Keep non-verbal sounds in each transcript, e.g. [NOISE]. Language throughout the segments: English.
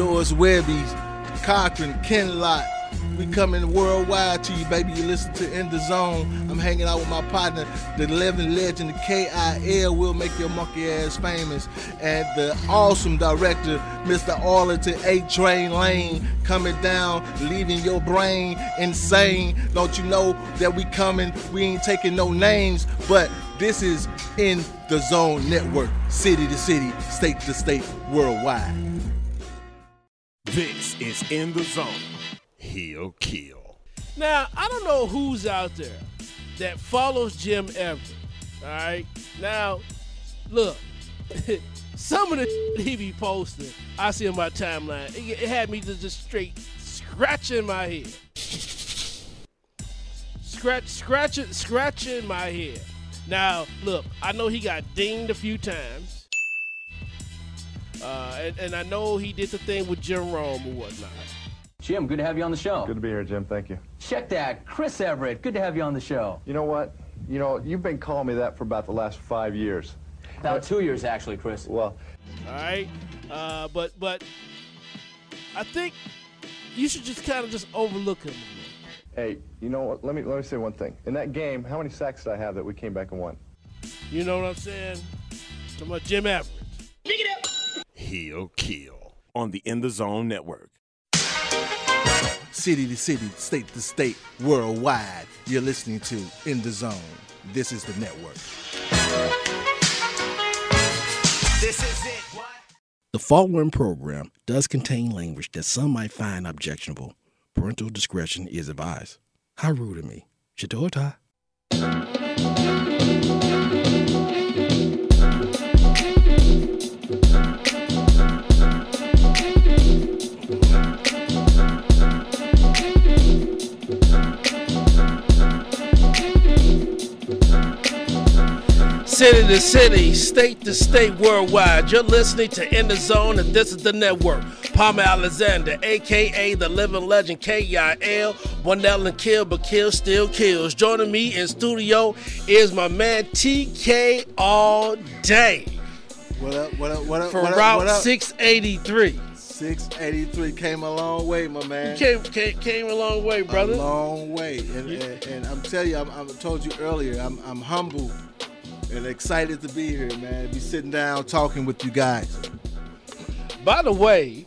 Doris Webby's, Cochran, Ken Lott. We coming worldwide to you, baby. You listen to In the Zone. I'm hanging out with my partner, the living legend, the KIL will make your monkey ass famous. And the awesome director, Mr. Arlington A Train Lane, coming down, leaving your brain insane. Don't you know that we coming? We ain't taking no names, but this is In the Zone Network, city to city, state to state, worldwide. This is In the Zone. He'll kill. Now, I don't know who's out there that follows Jim Everett. All right. Now, look, [LAUGHS] some of the [LAUGHS] he be posting, I see on my timeline. It, it had me just, just straight scratching my head. Scratch, scratching, scratching my head. Now, look, I know he got dinged a few times. Uh, and, and I know he did the thing with Jim Rome or whatnot. Jim, good to have you on the show. Good to be here, Jim. Thank you. Check that. Chris Everett, good to have you on the show. You know what? You know, you've been calling me that for about the last five years. About two years, actually, Chris. Well, All right, uh, but but I think you should just kind of just overlook him. hey, you know what? Let me let me say one thing. In that game, how many sacks did I have that we came back and won? You know what I'm saying? Talking about Jim Everett. He'll kill. On the In the Zone Network. City to city, state to state, worldwide. You're listening to In the Zone. This is the network. This is it. The following program does contain language that some might find objectionable. Parental discretion is advised. How rude of me. Chitota. City to city, state to state, worldwide. You're listening to In the Zone, and this is the network. Palmer Alexander, aka the living legend KIL, one L and kill, but kill still kills. Joining me in studio is my man TK all day What up, what up, what up, for what up, Route what up? 683. 683 came a long way, my man. Came, came, came a long way, brother. A long way. And, and, and I'm telling you, I'm, I told you earlier, I'm, I'm humble and excited to be here, man. Be sitting down talking with you guys. By the way,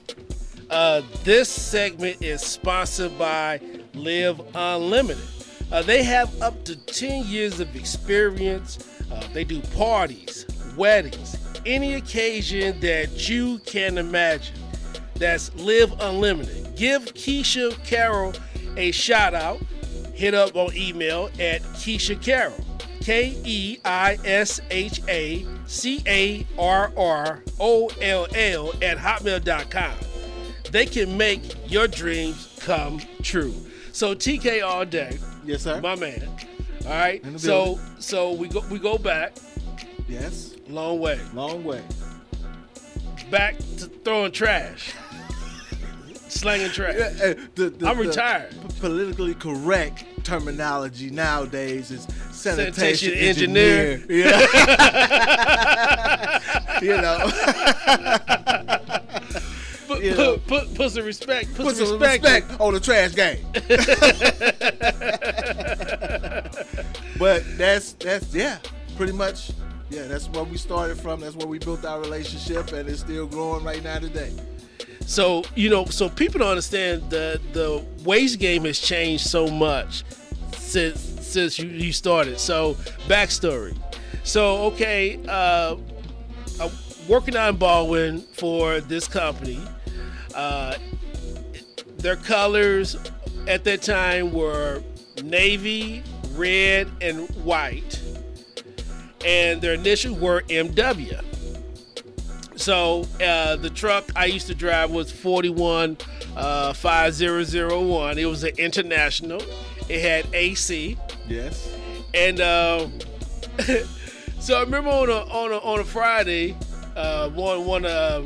uh, this segment is sponsored by Live Unlimited. Uh, they have up to 10 years of experience. Uh, they do parties, weddings, any occasion that you can imagine. That's Live Unlimited. Give Keisha Carroll a shout out. Hit up on email at Keisha Carroll. K E I S H A C A R R O L L at hotmail.com. They can make your dreams come true. So TK all day, Yes, sir. my man. All right. So building. so we go we go back Yes. long way. Long way. Back to throwing trash. Slanging trash. Yeah, the- the- I'm retired. p- politically correct terminology nowadays is sanitation, Sanitation engineer. engineer. Yeah. [LAUGHS] you know, [LAUGHS] Put, You put, know. put, put some respect. Put, put some some respect. respect on the trash game. [LAUGHS] but that's that's yeah, pretty much. Yeah, that's where we started from. That's where we built our relationship, and it's still growing right now today. So you know, so people don't understand that the waste game has changed so much since since you, you started. So backstory. So okay, uh, I'm working on Ballwin for this company. Uh, their colors at that time were navy, red, and white, and their initials were MW. So uh, the truck I used to drive was 41 uh, 5001. It was an international. It had AC, Yes. and uh, [LAUGHS] so I remember on a on a, on a Friday, uh, one one uh,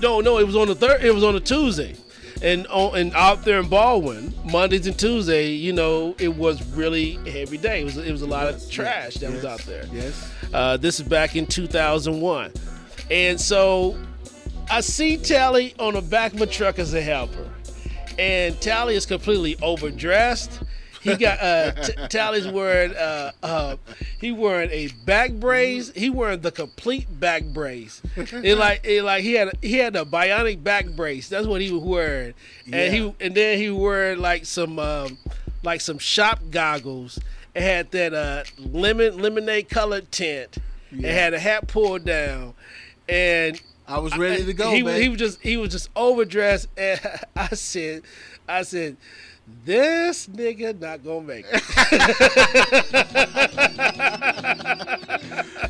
no no it was on the third it was on a Tuesday, and on and out there in Ballwin Mondays and Tuesday you know it was really heavy day. It was it was a lot Yes, of trash yes, that was out there. Yes. Uh, this is back in 2001. And so I see Tally on the back of a truck as a helper, and Tally is completely overdressed. He got uh, T- Tally's wearing uh, uh, he wearing a back brace. He wearing the complete back brace. It [LAUGHS] like it like he had he had a bionic back brace. That's what he was wearing, and he and then he wearing like some um, like some shop goggles. It had that uh, lemon lemonade colored tint. It had a hat pulled down, and I was ready to go, he, man. he was just he was just overdressed, and [LAUGHS] I said, I said, this nigga not gonna make it. [LAUGHS]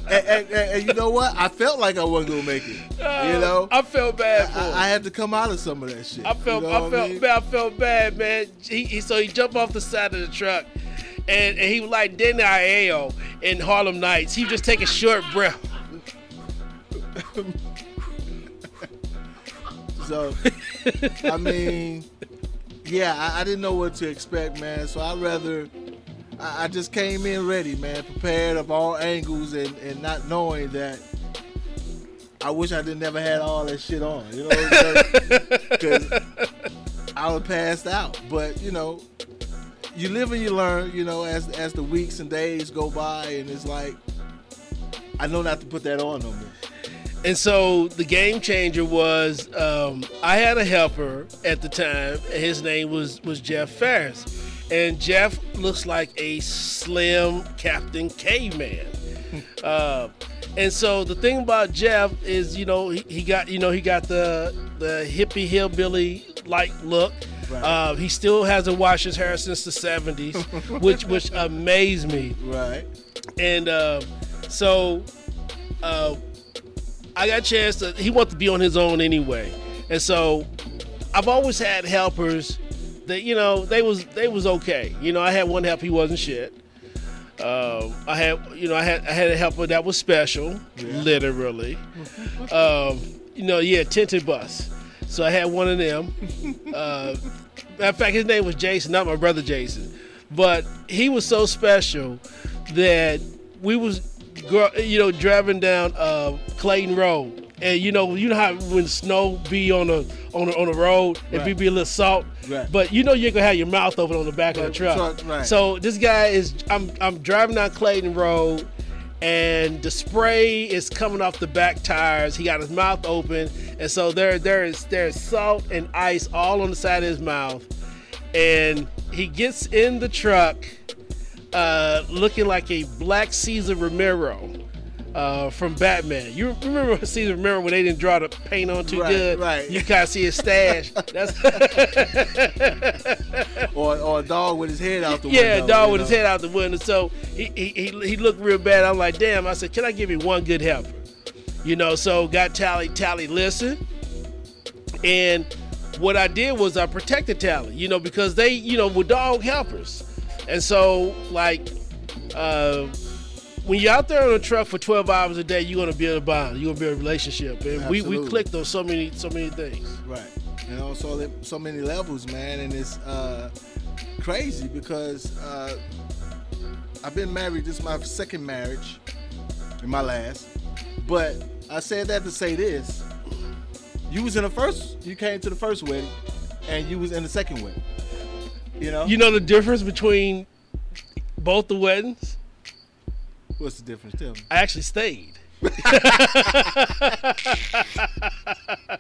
and, and- and- and you know what? I felt like I wasn't gonna make it. You uh, know, I felt bad for. I, I had to come out of some of that shit. I felt, you know I felt, mean? bad, I felt bad, man. He, he, so he jumped off the side of the truck, and, and he was like Danny Aiello in Harlem Nights. He just take a short breath. [LAUGHS] So, I mean, yeah, I, I didn't know what to expect, man. So I rather, I, I just came in ready, man, prepared of all angles, and, and not knowing that. I wish I didn't never had all that shit on, you know, because [LAUGHS] I would passed out. But you know, you live and you learn, you know, as as the weeks and days go by, and it's like, I know not to put that on no more. And so the game changer was um, I had a helper at the time. His name was was Jeff Ferris, and Jeff looks like a slim Captain Caveman. [LAUGHS] uh, and so the thing about Jeff is, you know, he, he got you know he got the the hippie hillbilly like look. Uh, he still hasn't washed his hair since the '70s, [LAUGHS] which which amazed me Right. and uh, so uh, I got a chance to. He wanted to be on his own anyway, and so I've always had helpers that you know they was they was okay. You know, I had one help, he wasn't shit. Um, I had you know I had I had a helper that was special, literally. um, you know, yeah, tinted bus. So I had one of them. [LAUGHS] Uh, matter of fact, his name was Jason, not my brother Jason, but he was so special that we was, you know, driving down uh, Clayton Road, and you know, you know how when snow be on the on the, on the road, it be, Right. be a little salt, Right. but you know you ain't gonna have your mouth open on the back of the truck. truck, right. So this guy is, I'm I'm driving down Clayton Road. And the spray is coming off the back tires. He got his mouth open, and so there, there is there's salt and ice all on the side of his mouth and he gets in the truck uh, looking like a black Cesar Romero uh, from Batman. You remember [LAUGHS] Cesar Romero when they didn't draw the paint on too Right, good? right. You kind of see his stash. [LAUGHS] That's [LAUGHS] Or, or a dog with his head out the window. yeah, a dog with his head out the window. So he, he he he looked real bad. I'm like, damn. I said, can I give you one good helper? You know, so got Tally Tally listen, and what I did was I protected Tally. You know, because they you know were dog helpers, and so like. Uh, when you're out there on a truck for 12 hours a day, you're gonna build a bond. You're gonna build a relationship, and we, we clicked on so many so many things. Right. And also there- so many levels, man, and it's uh, crazy because uh, I've been married. This is my second marriage, and my last. But I said that to say this: you was in the first, you came to the first wedding, and you was in the second wedding. You know, You know the difference between both the weddings? what's the difference? Tell me. I actually stayed. [LAUGHS]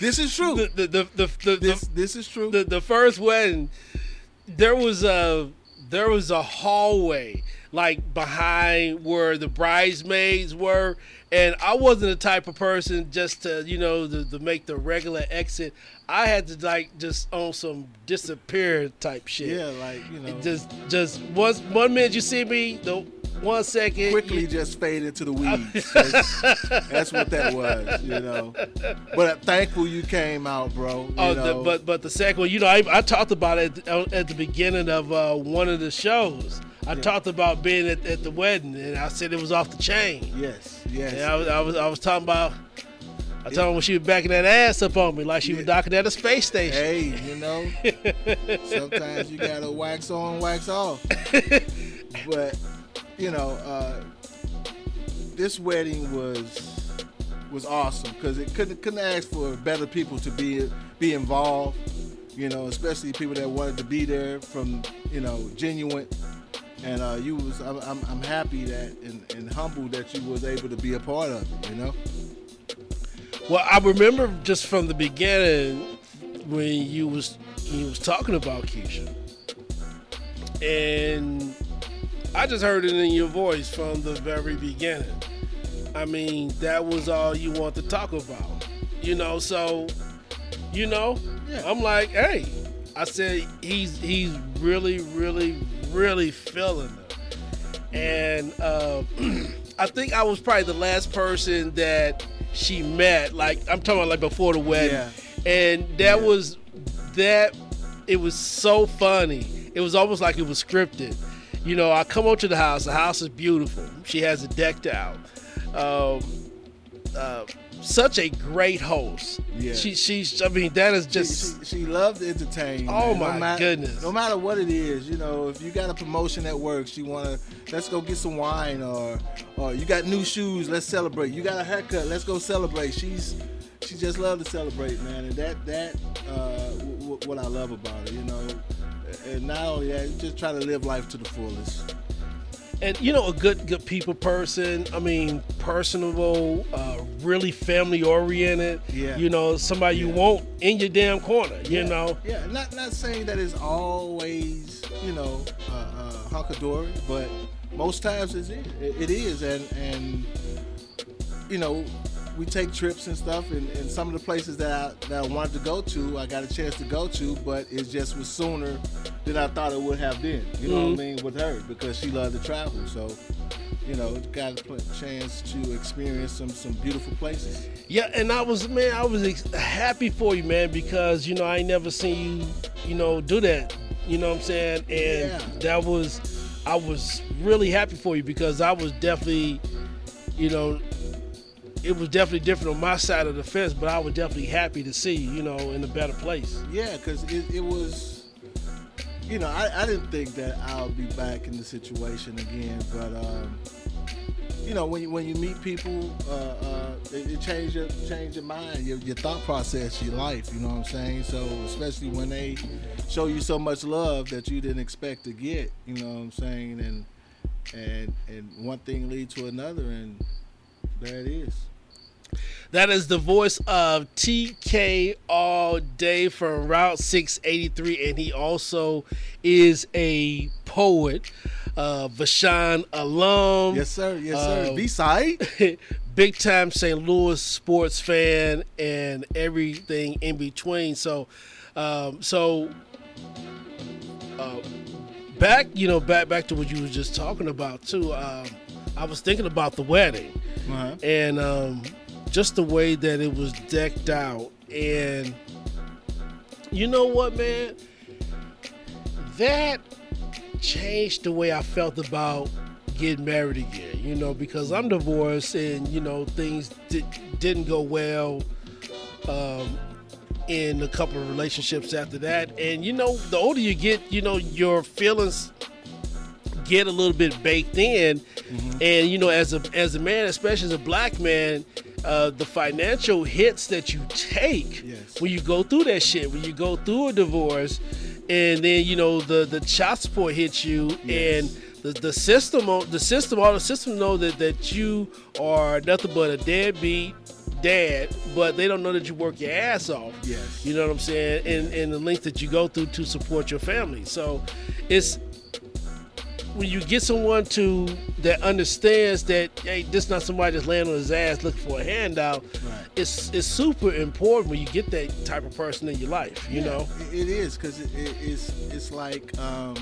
This is true. The the the the, the, this this is true. the, the first wedding, there was a there was a hallway like behind where the bridesmaids were, and I wasn't the type of person just to you know to, to make the regular exit. I had to like just on some disappear type shit. yeah, like you know, Just just once one minute you see me, the one second quickly you- just fade into the weeds. [LAUGHS] That's, that's what that was, you know. But I'm thankful you came out, bro. You Oh, know. the, but but the second one, you know, I, I talked about it at, the- at the beginning of uh, one of the shows. I talked about being at, at the wedding, and I said it was off the chain. yes, yes. And I was, I was I was talking about. I told her when she was backing that ass up on me like she was docking at a space station. Hey, you know, [LAUGHS] sometimes you gotta wax on, wax off. [LAUGHS] But you know, uh, this wedding was was awesome because it couldn't couldn't ask for better people to be be involved. You know, especially people that wanted to be there from you know genuine. And uh, you was I'm, I'm, I'm happy that and, and humbled that you was able to be a part of it. You know. Well, I remember just from the beginning when you was you was talking about Keisha, and I just heard it in your voice from the very beginning. I mean, that was all you want to talk about, you know. So, you know, Yeah. I'm like, hey, I said he's he's really, really, really feeling it, and uh, [CLEARS THROAT] I think I was probably the last person that she met. Like I'm talking about like before the wedding, Yeah. and that Yeah. was that. It was so funny. It was almost like it was scripted. You know, I come over to the house. The house is beautiful. She has it decked out. Um, uh, such a great host. Yeah. She, she's. I mean, that is just. she, she loved to entertain. Oh, man. my matter, goodness. No matter what it is, you know, if you got a promotion at work, she wanna let's go get some wine, or or you got new shoes, let's celebrate. You got a haircut, let's go celebrate. She's she just loved to celebrate, man, and that that uh, w- w- what I love about her, you know. And not only that, just try to live life to the fullest. And you know a good good people person i mean personable uh really family oriented Yeah. you know somebody you Yeah. want in your damn corner you Yeah, know Yeah, not not saying that it's always you know uh, uh, hunkadory, but most times it's, it, it is, and and you know we take trips and stuff, and, and some of the places that I, that I wanted to go to, I got a chance to go to, but it just was sooner than I thought it would have been. You know what I mm-hmm. mean with her because she loved to travel, so. You know, got a chance to experience some some beautiful places. yeah and i was man i was ex- happy for you man because you know i ain't never seen you you know do that you know what i'm saying and Yeah. that was i was really happy for you because i was definitely you know it was definitely different on my side of the fence but i was definitely happy to see you know in a better place Yeah, because it, it was, you know, I, I didn't think that I'll be back in the situation again, but um, you know, when you when you meet people, uh, uh, it, it change your change your mind, your, your thought process, your life. You know what I'm saying? So especially when they show you so much love that you didn't expect to get. You know what I'm saying? And and and one thing leads to another, and there it is. That is the voice of TK All Day from Route 683, and he also is a poet, uh, Vashon alum. Yes, sir. Yes, sir. Um, B side. [LAUGHS] big time St. Louis sports fan and everything in between. So, um, so uh, back, you know, back back to what you were just talking about too. Um, I was thinking about the wedding Uh-huh. and um, just the way that it was decked out. And you know what, man? That changed the way I felt about getting married again. You know, because I'm divorced and you know things di- didn't go well. Um, in a couple of relationships after that, and you know, the older you get, you know, your feelings get a little bit baked in and you know as a as a man especially as a black man uh, the financial hits that you take Yes. when you go through that shit when you go through a divorce and then you know the the child support hits you Yes. and the, the system the system all the system know that that you are nothing but a deadbeat dad but they don't know that you work your ass off Yes. you know what i'm saying and and the length that you go through to support your family so it's when you get someone to that understands that hey, this not somebody just laying on his ass looking for a handout. Right. It's it's super important when you get that type of person in your life. You Yeah, know. it- it is because it, it, it's it's like um,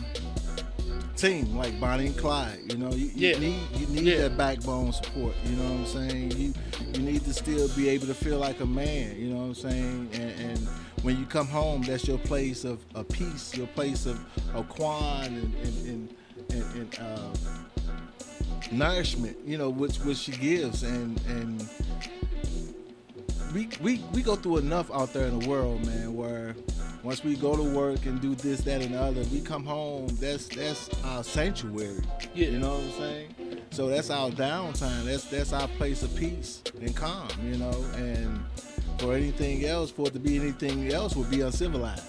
team, like Bonnie and Clyde. You know, you, you Yeah. need you need Yeah. that backbone support. You know what I'm saying? You you need to still be able to feel like a man. You know what I'm saying? And, and when you come home, that's your place of, of peace, your place of, of quan and and, and, and, and uh, nourishment. You know, which which she gives and and we, we we go through enough out there in the world, man, where once we go to work and do this, that, and the other, we come home. That's that's our sanctuary. Yeah. You know what I'm saying? So that's our downtime. That's that's our place of peace and calm, you know. And for anything else, for it to be anything else, would be uncivilized.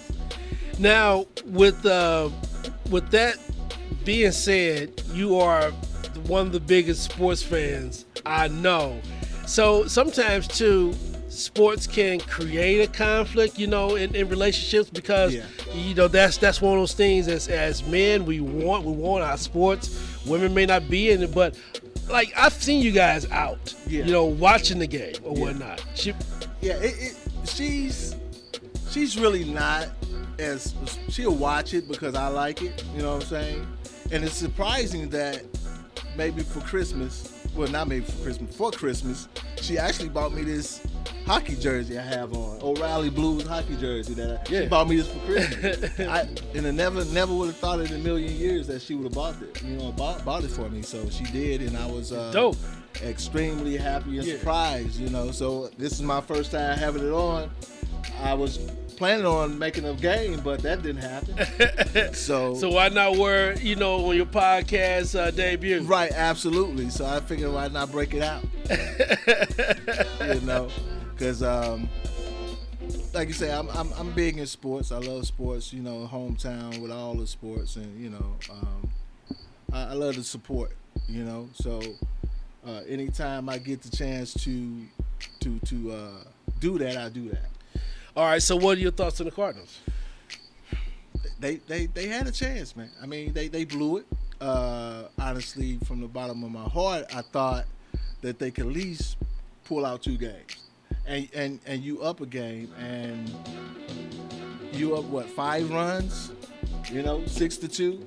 Now, with uh, with that being said, you are one of the biggest sports fans I know. So sometimes too, sports can create a conflict, you know, in, in relationships because Yeah. you know that's that's one of those things as as men we want we want our sports. Women may not be in it, but like I've seen you guys out, Yeah. you know, watching the game or Yeah. whatnot. She, Yeah, it, it, she's she's really not as she'll watch it because I like it. You know what I'm saying? And it's surprising that maybe for Christmas, well, not maybe for Christmas, for Christmas, she actually bought me this hockey jersey I have on, O'Reilly Blues hockey jersey that I, Yeah. she bought me this for Christmas. [LAUGHS] I, and I never never would have thought in a million years that she would have bought it, you know, bought, bought it for me. So she did, and I was uh, Dope. extremely happy and Yeah. surprised, you know. So this is my first time having it on. I was planning on making a game, but that didn't happen. [LAUGHS] so, so why not wear you know on your podcast uh, debut? right, absolutely. So I figured why not break it out, [LAUGHS] you know, because um, like you say, I'm, I'm I'm big in sports. I love sports. You know, hometown with all the sports, and you know, um, I, I love the support. You know, so uh, anytime I get the chance to to to uh, do that, I do that. All right. So what are your thoughts on the Cardinals? they they they had a chance, man. I mean, they they blew it. Uh, honestly, from the bottom of my heart, I thought that they could at least pull out two games, and and and you up a game, and you up what five runs, you know, six to two.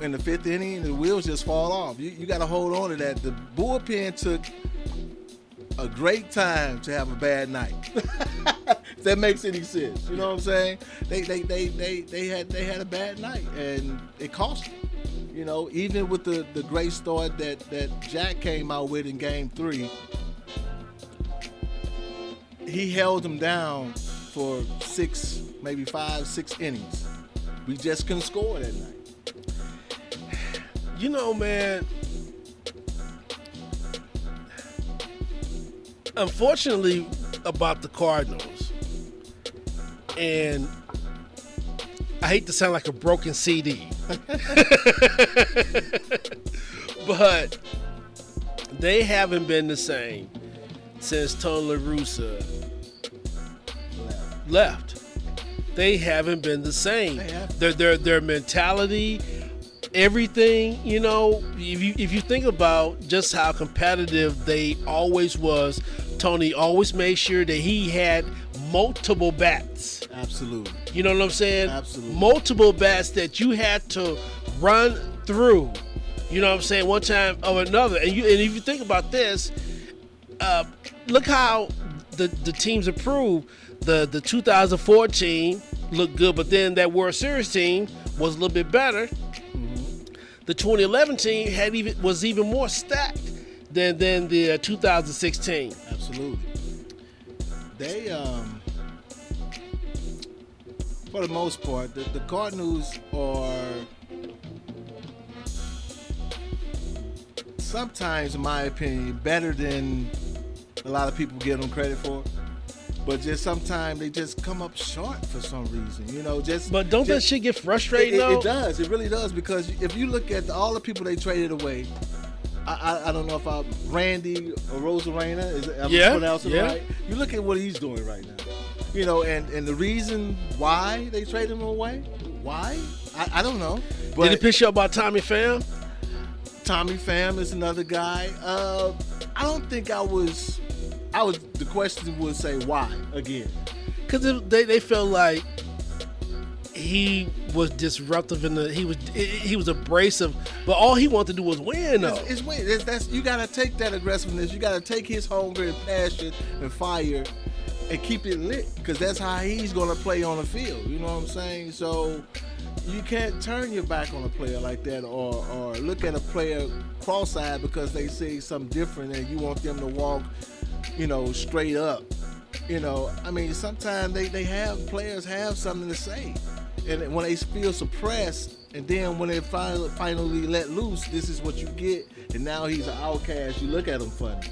In the fifth inning, the wheels just fall off. You, you got to hold on to that. The bullpen took a great time to have a bad night. [LAUGHS] if that makes any sense. You know what I'm saying? They they they they, they had they had a bad night and it cost them. You know, even with the, the great start that, that Jack came out with in game three, he held them down for six, maybe five, six innings. We just couldn't score that night. You know, man. Unfortunately, about the Cardinals, and I hate to sound like a broken CD, [LAUGHS] but they haven't been the same since Tony La Russa left. They haven't been the same. Their their their mentality, everything. You know, if you if you think about just how competitive they always was, Tony always made sure that he had multiple bats. Absolutely. You know what I'm saying? Absolutely. Multiple bats that you had to run through. You know what I'm saying? One time or another. And you and if you think about this, uh, look how the the teams improved. The the 2014 looked good, but then that World Series team was a little bit better. The 2011 team had even was even more stacked than than the uh, 2016. Absolutely. They um for the most part, the, the Cardinals are sometimes, in my opinion, better than a lot of people give them credit for. But just sometimes they just come up short for some reason, you know. Just But don't that shit get it, frustrating it- though? it does. It really does because if you look at all the people they traded away, I, I, I don't know if I Randy Arozarena is I'm Yeah, pronouncing yeah. right. You look at what he's doing right now. You know, and and the reason why they traded him away, why I, I don't know. Did But it piss you off about Tommy Pham? Tommy Pham is another guy. Uh, I don't think I was. I was. The question would say why again. Because they, they felt like he was disruptive in the he was he was abrasive, but all he wanted to do was win. Though. It's, it's weird. That's, that's you got to take that aggressiveness. You got to take his hunger and passion and fire, and keep it lit because that's how he's gonna play on the field. You know what I'm saying? So you can't turn your back on a player like that, or or look at a player cross-eyed because they say something different, and you want them to walk, you know, straight up. You know, I mean, sometimes they, they have players have something to say. And when they feel suppressed, and then when they finally finally let loose, this is what you get. And now he's an outcast. You look at him funny.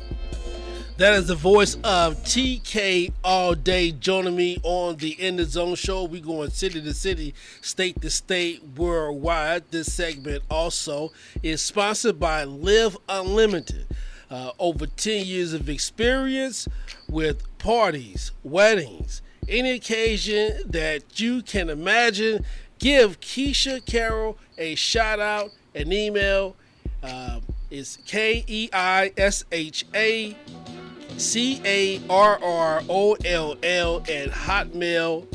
That is the voice of TK all day joining me on the In the Zone show. We going city to city, state to state, worldwide. This segment also is sponsored by Live Unlimited. Uh, over 10 years of experience with parties, weddings, any occasion that you can imagine. Give Keisha Carroll a shout out, an email. Um, it's K E I S H A C A R R O L L at hotmail.com.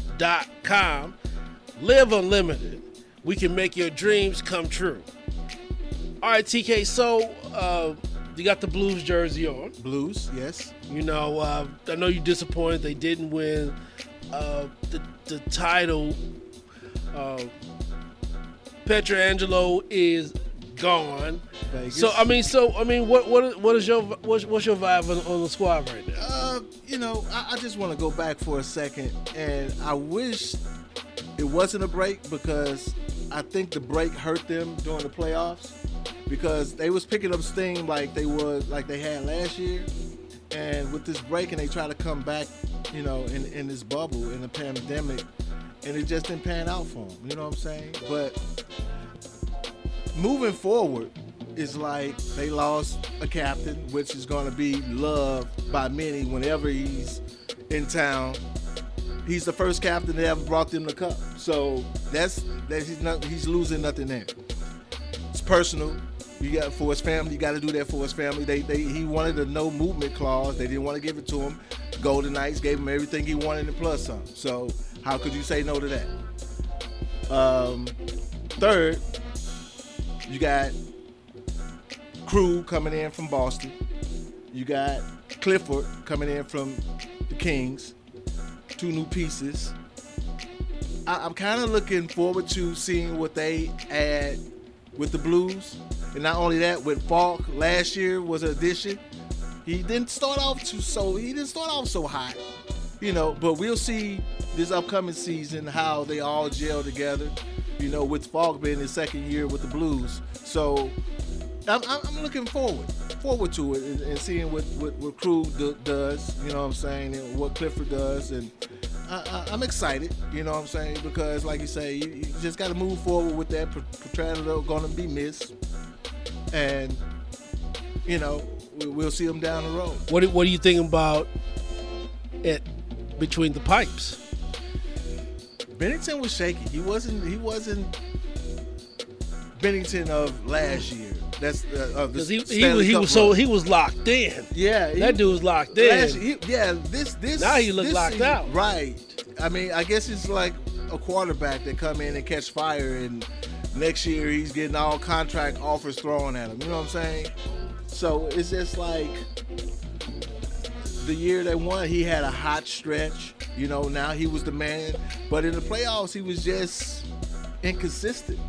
Live unlimited. We can make your dreams come true. All right, TK. So uh, you got the Blues jersey on. Blues, yes. You know, uh, I know you're disappointed they didn't win uh, the the title. Uh, Pietrangelo is gone. Vegas. So I mean, so I mean, what what what is your what's, what's your vibe on, on the squad right now? Uh, you know, I, I just want to go back for a second, and I wish it wasn't a break because I think the break hurt them during the playoffs because they was picking up steam like they was like they had last year, and with this break and they try to come back, you know, in in this bubble in the pandemic, and it just didn't pan out for them. You know what I'm saying? But moving forward is like they lost a captain, which is going to be loved by many whenever he's in town. He's the first captain that ever brought them the cup, so that's that he's not he's losing nothing there. It's personal. You got for his family. You got to do that for his family. They, they he wanted a no movement clause. They didn't want to give it to him. Golden Knights gave him everything he wanted and plus some. So how could you say no to that? Um, third, you got Krug coming in from Boston. You got Clifford coming in from the Kings. Two new pieces. I, I'm kind of looking forward to seeing what they add with the Blues. And not only that, with Faulk last year was an addition. He didn't start off too so he didn't start off so hot, you know. But we'll see this upcoming season how they all gel together. You know, with Faulk being his second year with the Blues, so I'm, I'm looking forward forward to it and, and seeing what what, what Krug do, does. You know what I'm saying, and what Clifford does, and I, I'm excited. You know what I'm saying because, like you say, you, you just got to move forward with that. Pietrangelo going to be missed, and you know we, we'll see him down the road. What do- what do you think about it between the pipes? Binnington was shaky. He wasn't. He wasn't Binnington of last year. That's uh, Because he he, was- he was so run. he was locked in. Yeah, he- That dude was locked in. Last- he- yeah, this this Now he look this locked out. Right. I mean, I guess it's like a quarterback that come in and catch fire, and next year he's getting all contract offers thrown at him. You know what I'm saying? So it's just like the year they won, he had a hot stretch. You know, now he was the man, but in the playoffs, he was just inconsistent.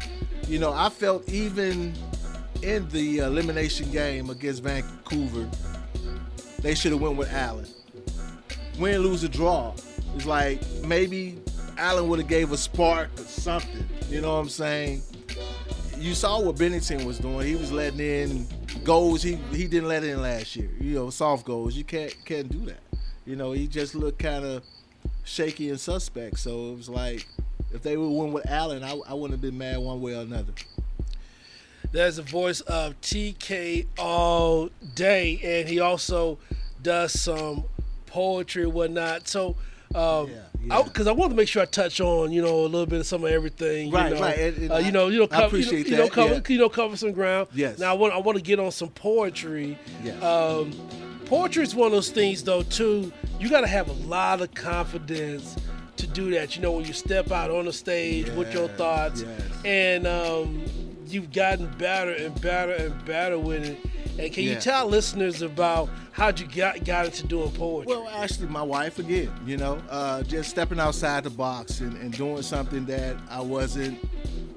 You know, I felt even in the elimination game against Vancouver, they should have went with Allen. Win, lose, or draw. It's like maybe Allen would have gave a spark or something. You know what I'm saying? You saw what Binnington was doing. He was letting in goals he he didn't let in last year. You know, soft goals. You can't can't do that. You know, he just looked kind of shaky and suspect. So it was like if they would win with Allen, I, I wouldn't have been mad one way or another. There's the voice of TK all day, and he also does some poetry and whatnot. So, um, Yeah, yeah. because I, want to make sure I touch on you know a little bit of some of everything. Right, you know, right, and- and uh, you know, you know, I cover, you know- appreciate you know, cover, yeah. you know, cover some ground. Yes. Now I want I want to get on some poetry. Yes. Um, poetry is one of those things though too. You got to have a lot of confidence to do that. You know, when you step out on the stage with your thoughts, yes. and um, you've gotten better and better and better with it. And can you tell listeners about how you got got into doing poetry? Well, actually, my wife again, you know, uh, just stepping outside the box and, and doing something that I wasn't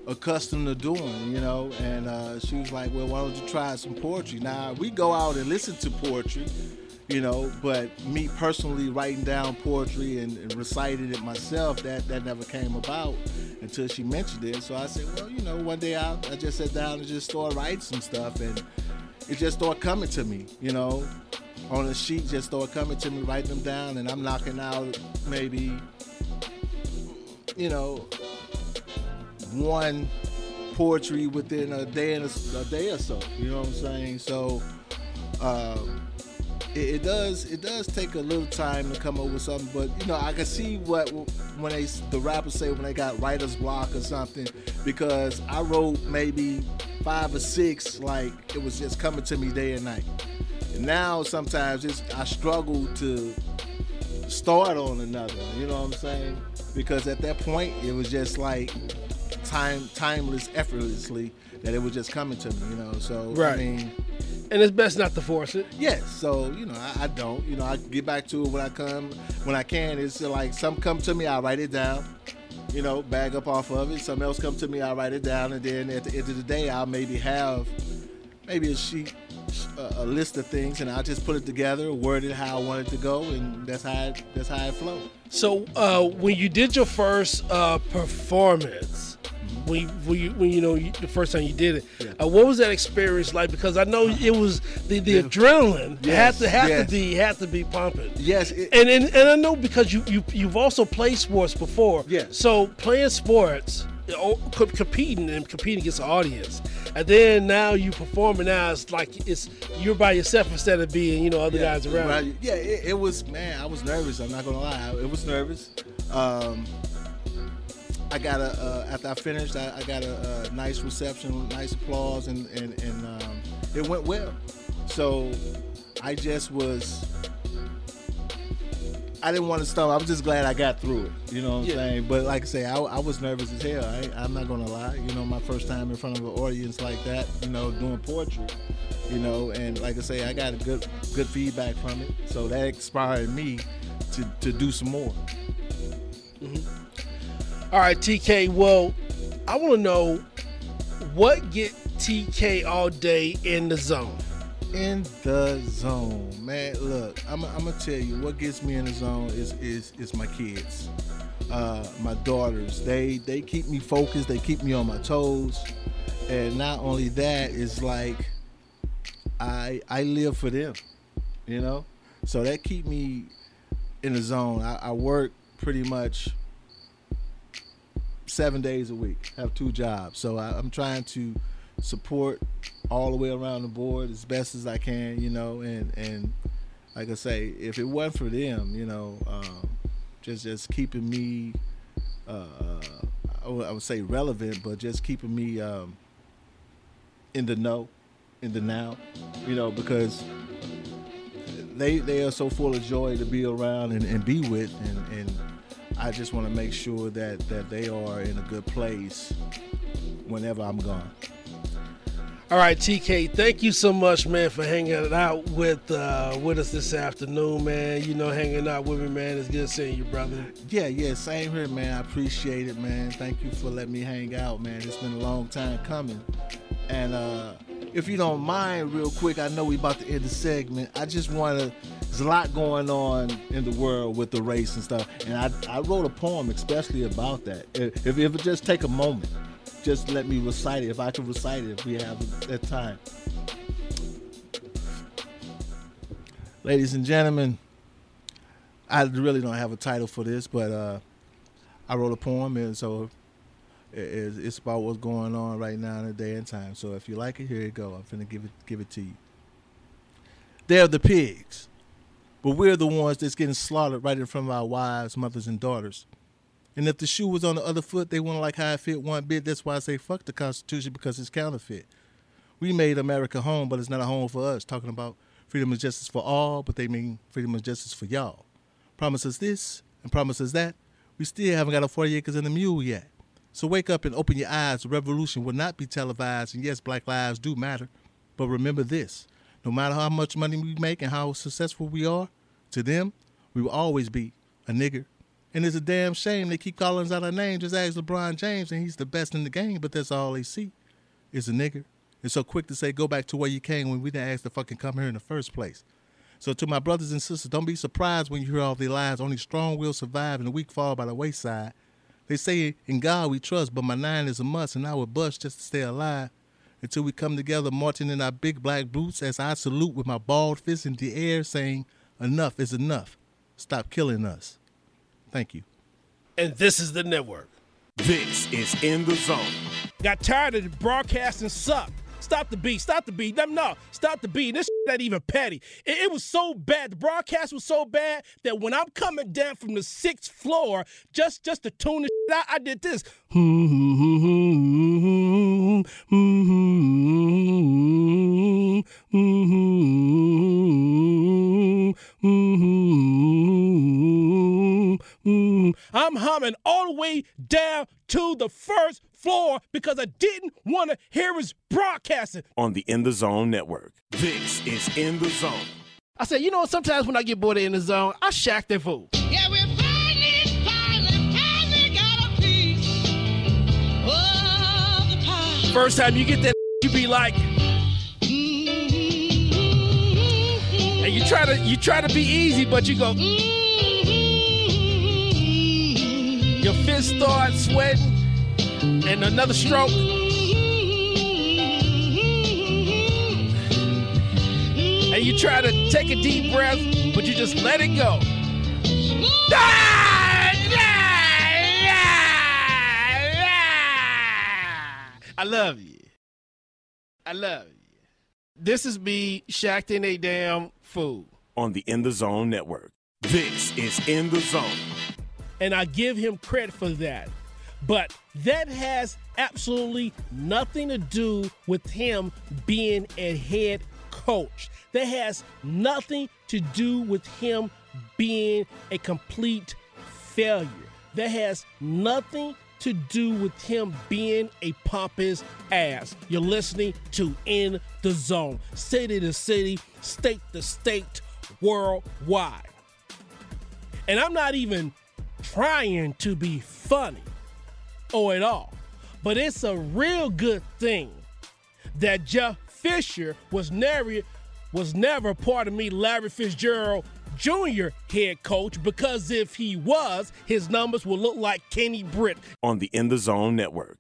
accustomed to doing, you know. And uh, she was like, "Well, why don't you try some poetry?" Now we go out and listen to poetry, you know, but me personally writing down poetry and, and reciting it myself, that that never came about. Until she mentioned it. So I said, well, you know, one day I, I just sat down and just started writing some stuff, and it just started coming to me, you know, on a sheet, just started coming to me, writing them down, and I'm knocking out maybe, you know, one poetry within a day and a, a day or so. You know what I'm saying? So. Um, it, it, does it does take a little time to come up with something, but you know I can see what when they the rappers say when they got writer's block or something because I wrote maybe five or six like it was just coming to me day and night. And now sometimes it's I struggle to start on another. You know what I'm saying? Because at that point it was just like time timeless effortlessly that it was just coming to me. You know, so right. I mean and it's best not to force it. Yes, so you know I, I, don't. You know I get back to it when I come when I can. It's like some come to me, I write it down. You know, bag up off of it. Some else come to me, I write it down, and then at the end of the day, I'll maybe have maybe a sheet, a, a list of things, and I'll just put it together, word it how I want it to go, and that's how it, that's how it flows. So uh, when you did your first uh, performance when you, when you, when you know you, the first time you did it. Yeah. Uh, what was that experience like? Because I know it was the, the yeah. adrenaline yes. had to have yes. to be had to be pumping. Yes, it, and, and and I know because you you you've also played sports before. Yes. So playing sports competing and competing against the audience, and then now you performing. Now it's like it's you're by yourself instead of being you know other yeah, guys around. Right. Yeah, it, it, was man. I was nervous. I'm not gonna lie. It was nervous. Um, I got a uh, after I finished, I, I got a, a, nice reception, nice applause, and and, and um, it went well. So I just was. I didn't want to stop. I was just glad I got through it. You know what I'm yeah. saying? But like I say, I, I was nervous as hell. I, am not gonna lie. You know, my first time in front of an audience like that. You know, doing poetry. You know, and like I say, I got a good good feedback from it. So that inspired me to to do some more. Mm-hmm. All right, TK. Well, I want to know what get TK all day in the zone. In the zone, man. Look, I'm, I'm gonna tell you what gets me in the zone is is is my kids, uh, my daughters. They they keep me focused. They keep me on my toes, and not only that is like I I live for them, you know. So that keep me in the zone. I, I work pretty much seven days a week, have two jobs. So I, am trying to support all the way around the board as best as I can, you know, and and like I say, if it wasn't for them, you know, um, just just keeping me, uh, I, would, I would say relevant, but just keeping me um, in the know, in the now, you know, because they they are so full of joy to be around and, and be with, and, and I just want to make sure that that they are in a good place whenever I'm gone. All right, TK, thank you so much, man, for hanging out with uh, with us this afternoon, man. You know, hanging out with me, man. It's good seeing you, brother. Yeah, yeah, same here, man. I appreciate it, man. Thank you for letting me hang out, man. It's been a long time coming, and uh, if you don't mind, real quick, I know we about to end the segment. I just want to. There's a lot going on in the world with the race and stuff, and I I wrote a poem especially about that. If if it just take a moment, just let me recite it. If I can recite it, if we have that time. Ladies and gentlemen, I really don't have a title for this, but uh, I wrote a poem, and so it's about what's going on right now in the day and time. So if you like it, here you go. I'm finna give it give it to you. They're the pigs, but we're the ones that's getting slaughtered right in front of our wives, mothers, and daughters. And if the shoe was on the other foot, they wouldn't like how it fit one bit. That's why I say fuck the Constitution because it's counterfeit. We made America home, but it's not a home for us. Talking about freedom and justice for all, but they mean freedom and justice for y'all. Promise Promises this and promise promises that. We still haven't got a 40 acres and a mule yet. So wake up and open your eyes. The revolution will not be televised. And yes, black lives do matter. But remember this no matter how much money we make and how successful we are, to them, we will always be a nigger. And it's a damn shame they keep calling us out our name. Just ask LeBron James, and he's the best in the game, but that's all they see is a nigger. It's so quick to say, go back to where you came when we didn't ask to fucking come here in the first place. So to my brothers and sisters, don't be surprised when you hear all the lies. Only strong will survive and the weak fall by the wayside. They say in God we trust, but my nine is a must, and I would bust just to stay alive. Until we come together marching in our big black boots as I salute with my bald fist in the air saying, Enough is enough. Stop killing us. Thank you. And this is the network. This is In the Zone. Got tired of the broadcasting suck. Stop the beat. Stop the beat. No, no, stop the beat. This not even petty. It, it was so bad. The broadcast was so bad that when I'm coming down from the sixth floor, just just to tune the out, I did this. All down to the first floor because I didn't want to hear his broadcasting. On the In the Zone Network. This is In the Zone. I said, you know, sometimes when I get bored of in the zone, I shack that fool. Yeah, we're finally, finally, finally got a piece of the pie. First time you get that, you be like, mm-hmm. and you try to you try to be easy, but you go, mm-hmm. Your fist starts sweating, and another stroke. And you try to take a deep breath, but you just let it go. I love you. I love you. This is me shacking a damn fool. On the In the Zone Network. This is In the Zone. And I give him credit for that. But that has absolutely nothing to do with him being a head coach. That has nothing to do with him being a complete failure. That has nothing to do with him being a pompous ass. You're listening to In the Zone, city to city, state to state, worldwide. And I'm not even trying to be funny or at all. But it's a real good thing that Jeff Fisher was never was never part of me, Larry Fitzgerald Jr. head coach, because if he was, his numbers would look like Kenny Britt. On the In the Zone Network.